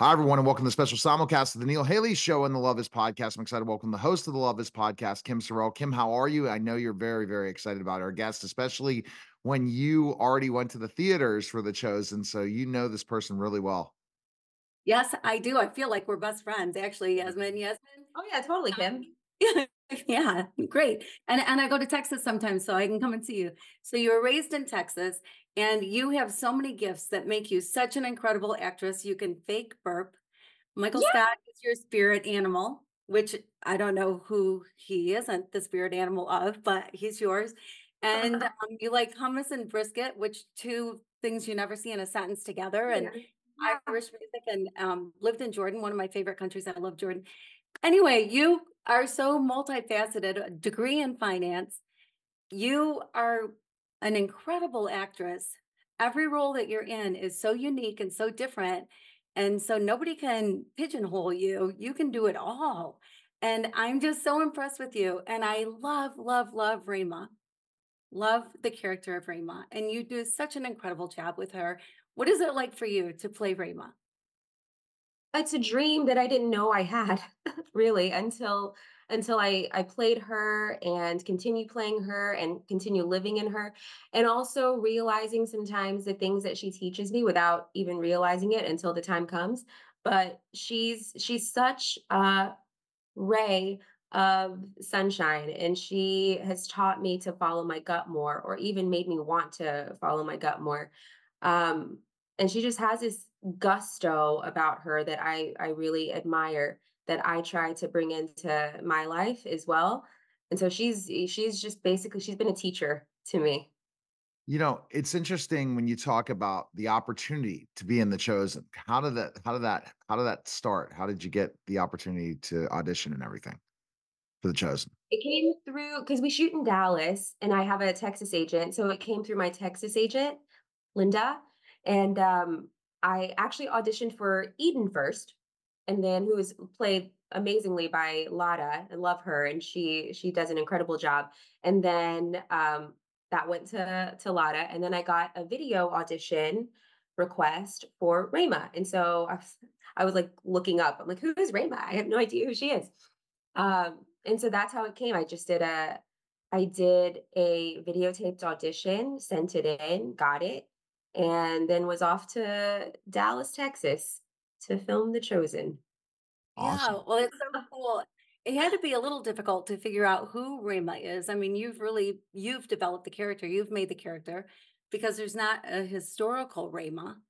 Hi, everyone, and welcome to the special simulcast of the Neil Haley Show and the Love Is Podcast. I'm excited to welcome the host of the Love Is Podcast, Kim Sorrelle. Kim, how are you? I know you're very, very excited about our guest, especially when you already went to the theaters for The Chosen. So you know this person really well. Yes, I do. I feel like we're best friends, actually, Yasmine. Yasmine. Oh yeah, totally, Kim. Um, yeah, great. And and I go to Texas sometimes, so I can come and see you. So you were raised in Texas, and you have so many gifts that make you such an incredible actress. You can fake burp. Michael Yeah. Scott is your spirit animal, which I don't know who he isn't the spirit animal of, but he's yours. And um, you like hummus and brisket, which two things you never see in a sentence together. And Yeah. Irish music and um, lived in Jordan, one of my favorite countries. I love Jordan. Anyway, you are so multifaceted, a degree in finance. You are an incredible actress. Every role that you're in is so unique and so different. And so nobody can pigeonhole you. You can do it all. And I'm just so impressed with you. And I love, love, love Rima. Love the character of Rima. And you do such an incredible job with her. What is it like for you to play Rima? It's a dream that I didn't know I had, really, until until I I played her and continue playing her and continue living in her, and also realizing sometimes the things that she teaches me without even realizing it until the time comes. But she's she's such a ray of sunshine, and she has taught me to follow my gut more, or even made me want to follow my gut more. Um, and she just has this gusto about her that I I really admire that I try to bring into my life as well. And so she's she's just basically she's been a teacher to me. You know, it's interesting when you talk about the opportunity to be in The Chosen. How did that, how did that, how did that start? How did you get the opportunity to audition and everything for The Chosen? It came through because we shoot in Dallas and I have a Texas agent. So it came through my Texas agent, Linda. And um, I actually auditioned for Eden first, and then who was played amazingly by Lara. I love her, and she she does an incredible job. And then um, that went to to Lara, and then I got a video audition request for Ramah, and so I was, I was like looking up. I'm like, who is Ramah? I have no idea who she is. Um, and so that's how it came. I just did a I did a videotaped audition, sent it in, got it, and then was off to Dallas, Texas to film The Chosen. Yeah, well, it's so cool. It had to be a little difficult to figure out who Rima is. I mean, you've really you've developed the character, you've made the character because there's not a historical Rima.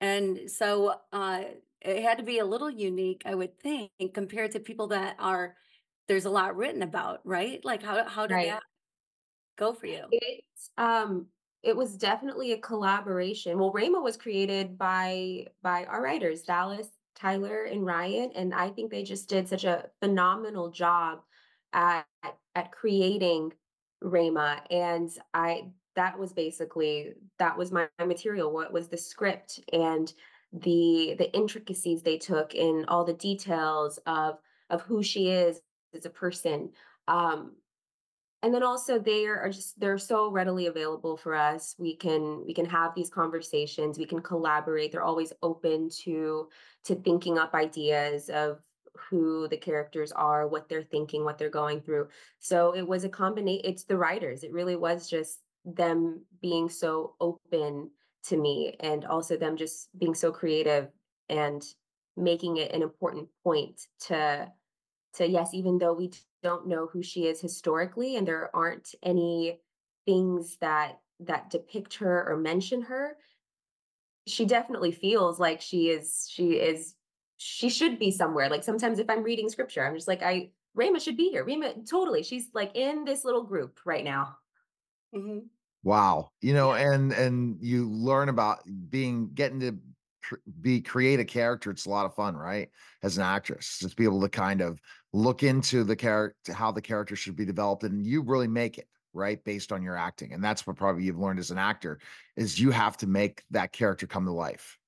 And so uh it had to be a little unique, I would think, compared to people that are there's a lot written about, right? Like how how did Right. that go for you? It um it was definitely a collaboration. Well, Ramah was created by by our writers, Dallas, Tyler, and Ryan, and I think they just did such a phenomenal job at at creating Ramah. And I that was basically that was my, my material. What was the script and the the intricacies they took in all the details of of who she is as a person. Um, and then also they are just they're so readily available for us. We can we can have these conversations. We can collaborate. They're always open to to thinking up ideas of who the characters are what they're thinking what they're going through. So it was a combination it's the writers. It really was just them being so open to me and also them just being so creative and making it an important point to to yes, even though we don't know who she is historically and there aren't any things that that depict her or mention her, she definitely feels like she is she is she should be somewhere. Like sometimes if I'm reading scripture, I'm just like, I Ramah should be here. Ramah totally. She's like in this little group right now. hmm Wow. You know, Yeah. and and you learn about being getting to be create a character. It's a lot of fun, right? As an actress, just be able to kind of look into the character, how the character should be developed, and you really make it right based on your acting. And that's what probably you've learned as an actor is you have to make that character come to life.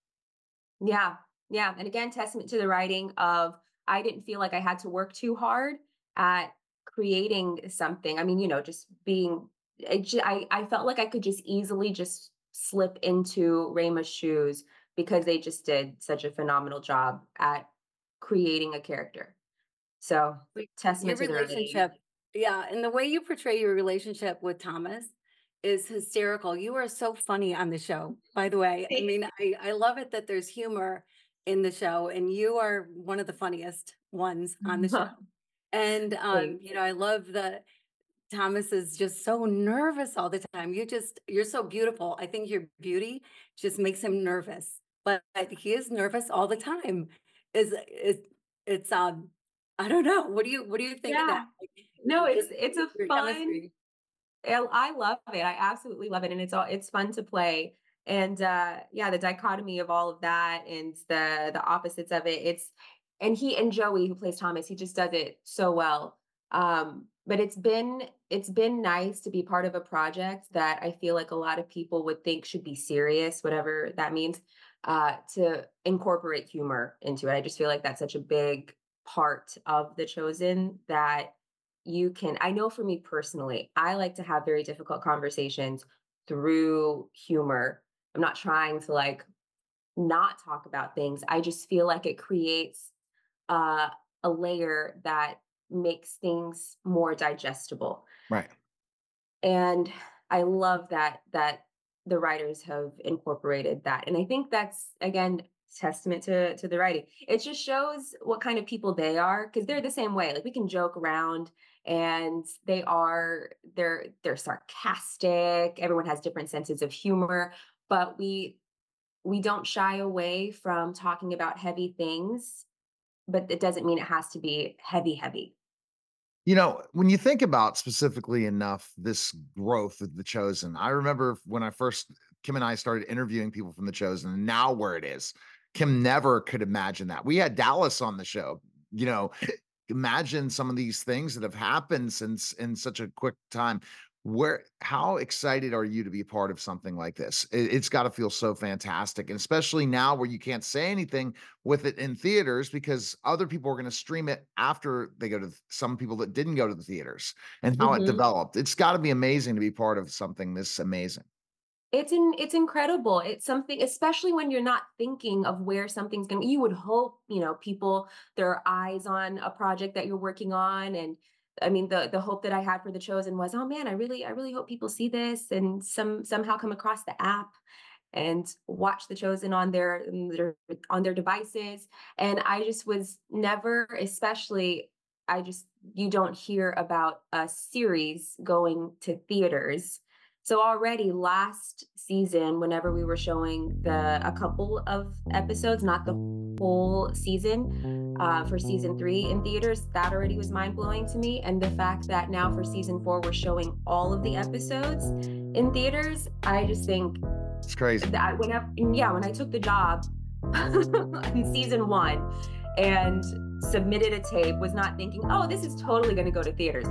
Yeah. Yeah. And again, testament to the writing of I didn't feel like I had to work too hard at creating something. I mean, you know, just being I, I felt like I could just easily just slip into Ramah's shoes because they just did such a phenomenal job at creating a character. So Your testament to their relationship, yeah, and the way you portray your relationship with Thomas is hysterical. You are so funny on the show, by the way. I mean, I, I love it that there's humor in the show, and you are one of the funniest ones on the show. And um, you know, I love that Thomas is just so nervous all the time. You just you're so beautiful. I think your beauty just makes him nervous, but he is nervous all the time. Is is it's um I don't know. What do you what do you think of that? Like, No, it's it's a fun chemistry. I love it. I absolutely love it, and it's all it's fun to play. And uh, yeah, the dichotomy of all of that and the the opposites of it. It's and he and Joey, who plays Thomas, he just does it so well. Um, but it's been it's been nice to be part of a project that I feel like a lot of people would think should be serious, whatever that means. Uh, to incorporate humor into it, I just feel like that's such a big part of the chosen that you can i know for me personally i like to have very difficult conversations through humor. I'm not trying to like not talk about things. I just feel like it creates uh, a layer that makes things more digestible. Right. and i love that that the writers have incorporated that. And i think that's again testament to to the writing it just shows what kind of people they are because they're the same way like we can joke around and they are they're they're sarcastic everyone has different senses of humor but we we don't shy away from talking about heavy things but it doesn't mean it has to be heavy heavy You know, when you think about specifically enough this growth of The Chosen, I remember when I first, Kim and I started interviewing people from The Chosen, and now where it is. Kim never could imagine that. We had Dallas on the show, you know, imagine some of these things that have happened since in such a quick time. Where, how excited are you to be part of something like this? It, has got to feel so fantastic, and especially now where you can't say anything with it in theaters because other people are going to stream it after they go to th- some people that didn't go to the theaters and how it Mhm. developed. It's got to be amazing to be part of something this amazing. It's in it's incredible. It's something especially when you're not thinking of where something's going to you would hope, you know, people their eyes on a project that you're working on and I mean the the hope that I had for the chosen was, oh man, I really I really hope people see this and some somehow come across the app and watch the chosen on their, their on their devices and I just was never especially I just you don't hear about a series going to theaters so already last season, whenever we were showing the a couple of episodes, not the whole season, uh, for season three in theaters, that already was mind blowing to me. And the fact that now for season four we're showing all of the episodes in theaters, I just think It's crazy. that whenever yeah, when I took the job in season one and submitted a tape, was not thinking, oh, this is totally going to go to theaters.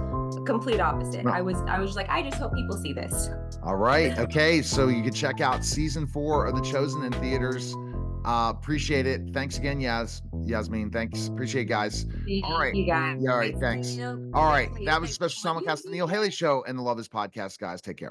Complete opposite. No. I was I was like, I just hope people see this. All right. Okay. So you can check out season four of The Chosen in theaters. Uh, appreciate it. Thanks again, Yas. Yasmine. Thanks. Appreciate it, guys. All right. You guys. Yeah, all right. Thanks, Thanks. All right. That was a special so much. simulcast the Neil Haley Show and the Love Is Podcast, guys. Take care.